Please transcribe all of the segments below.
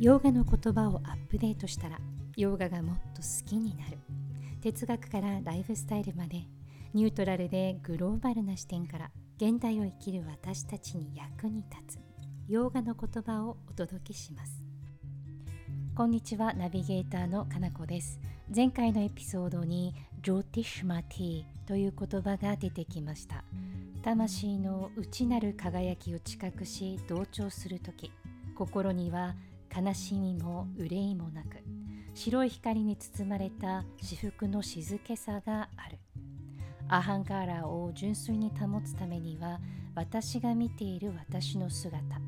ヨガの言葉をアップデートしたらヨガがもっと好きになる。哲学からライフスタイルまでニュートラルでグローバルな視点から現代を生きる私たちに役に立つヨガの言葉をお届けします。こんにちはナビゲーターのかなこです。前回のエピソードにジョーティシュマティという言葉が出てきました。魂の内なる輝きを知覚し同調する時心には悲しみも憂いもなく白い光に包まれた至福の静けさがある。アハンカーラーを純粋に保つためには私が見ている私の姿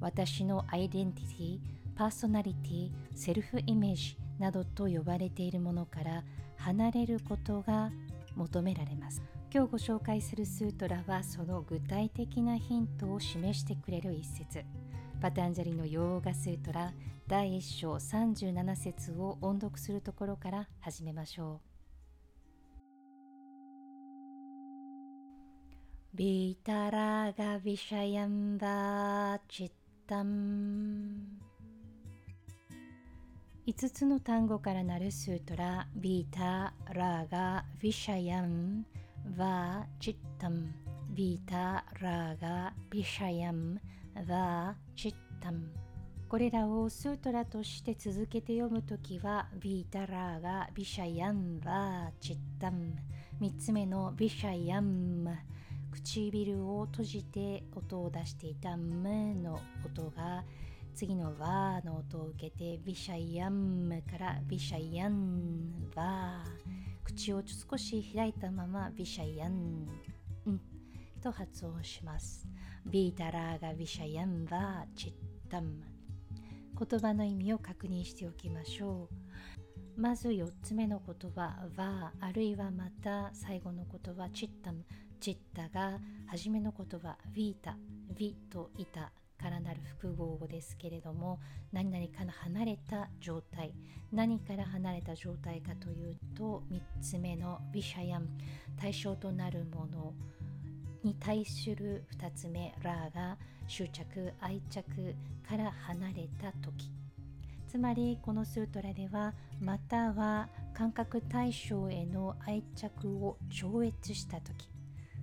私のアイデンティティパーソナリティセルフイメージなどと呼ばれているものから離れることが求められます。今日ご紹介するスートラはその具体的なヒントを示してくれる一節。パタンジャリのヨーガスートラ第1章37節を音読するところから始めましょう。ビタラガビシャヤンバチッタン5つの単語からなるスートラビタラガビシャヤンバチッタンビタラガビシャヤンバチッタンこれらをスートラとして続けて読むときはビータラーがビシャヤンバーチッタン3つ目のビシャヤン。唇を閉じて音を出していたムの音が次のワーの音を受けてビシャヤンからビシャヤンバー口を少し開いたままビシャヤン、うん、と発音します。ビータラーがビシャヤンバーチッタム言葉の意味を確認しておきましょう。まず4つ目の言葉はあるいはまた最後の言葉チッタムチッタが初めの言葉ヴィータ。ヴィといたからなる複合語ですけれども何々から離れた状態。何から離れた状態かというと3つ目のビシャヤン。対象となるもの。に対する2つ目ラーが執着愛着から離れた時。つまりこのスートラではまたは感覚対象への愛着を超越した時。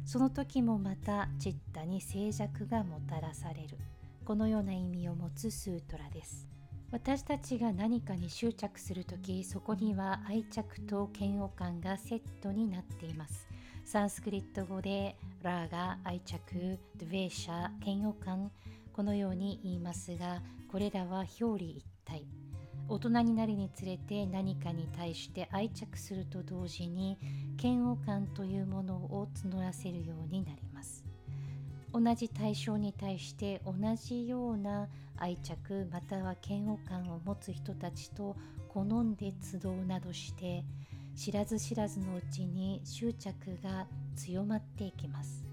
その時もまたチッタに静寂がもたらされる。このような意味を持つスートラです。私たちが何かに執着する時そこには愛着と嫌悪感がセットになっています。サンスクリット語でラーが愛着、ドゥベーシャ、嫌悪感このように言いますがこれらは表裏一体。大人になるにつれて何かに対して愛着すると同時に嫌悪感というものを募らせるようになります。同じ対象に対して同じような愛着または嫌悪感を持つ人たちと好んで集うなどして知らず知らずのうちに執着が強まっていきます。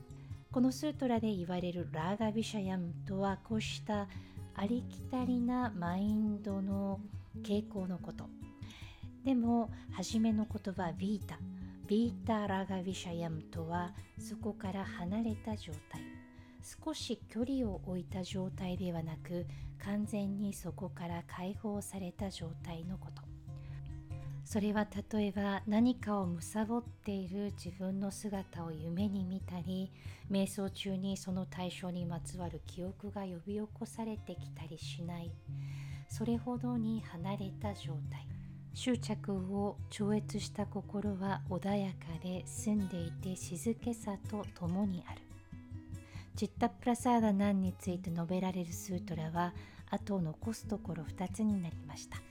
このスートラで言われるラーガビシャヤムとはこうしたありきたりなマインドの傾向のこと。でも初めの言葉ビータ。ビータラガビシャヤムとはそこから離れた状態。少し距離を置いた状態ではなく完全にそこから解放された状態のこと。それは例えば何かを貪っている自分の姿を夢に見たり瞑想中にその対象にまつわる記憶が呼び起こされてきたりしない。それほどに離れた状態。執着を超越した心は穏やかで澄んでいて静けさと共にある。チッタプラサーダナンについて述べられるスートラは後を残すところ2つになりました。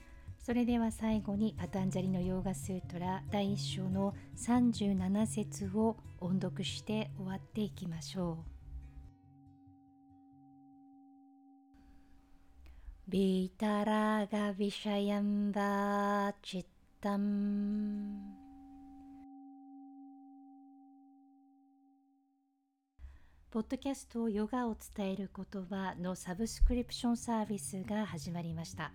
それでは最後にパタンジャリのヨーガスートラ第1章の37節を音読して終わっていきましょう。ビタラガビシャヤンバチッタンポッドキャストヨガを伝える言葉のサブスクリプションサービスが始まりました。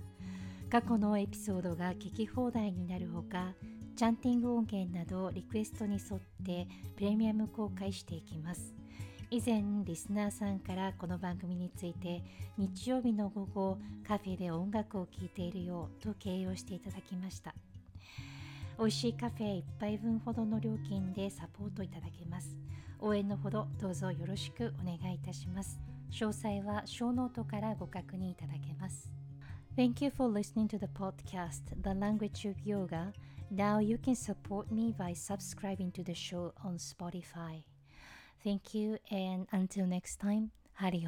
過去のエピソードが聞き放題になるほかチャンティング音源などリクエストに沿ってプレミアム公開していきます。以前リスナーさんからこの番組について日曜日の午後カフェで音楽を聴いているようと形容していただきました。美味しいカフェ1杯分ほどの料金でサポートいただけます。応援のほどどうぞよろしくお願いいたします。詳細はショーノートからご確認いただけます。Thank you for listening to the podcast The Language of Yoga Now you can support me by subscribing to the show on Spotify Thank you and until next time, Hari.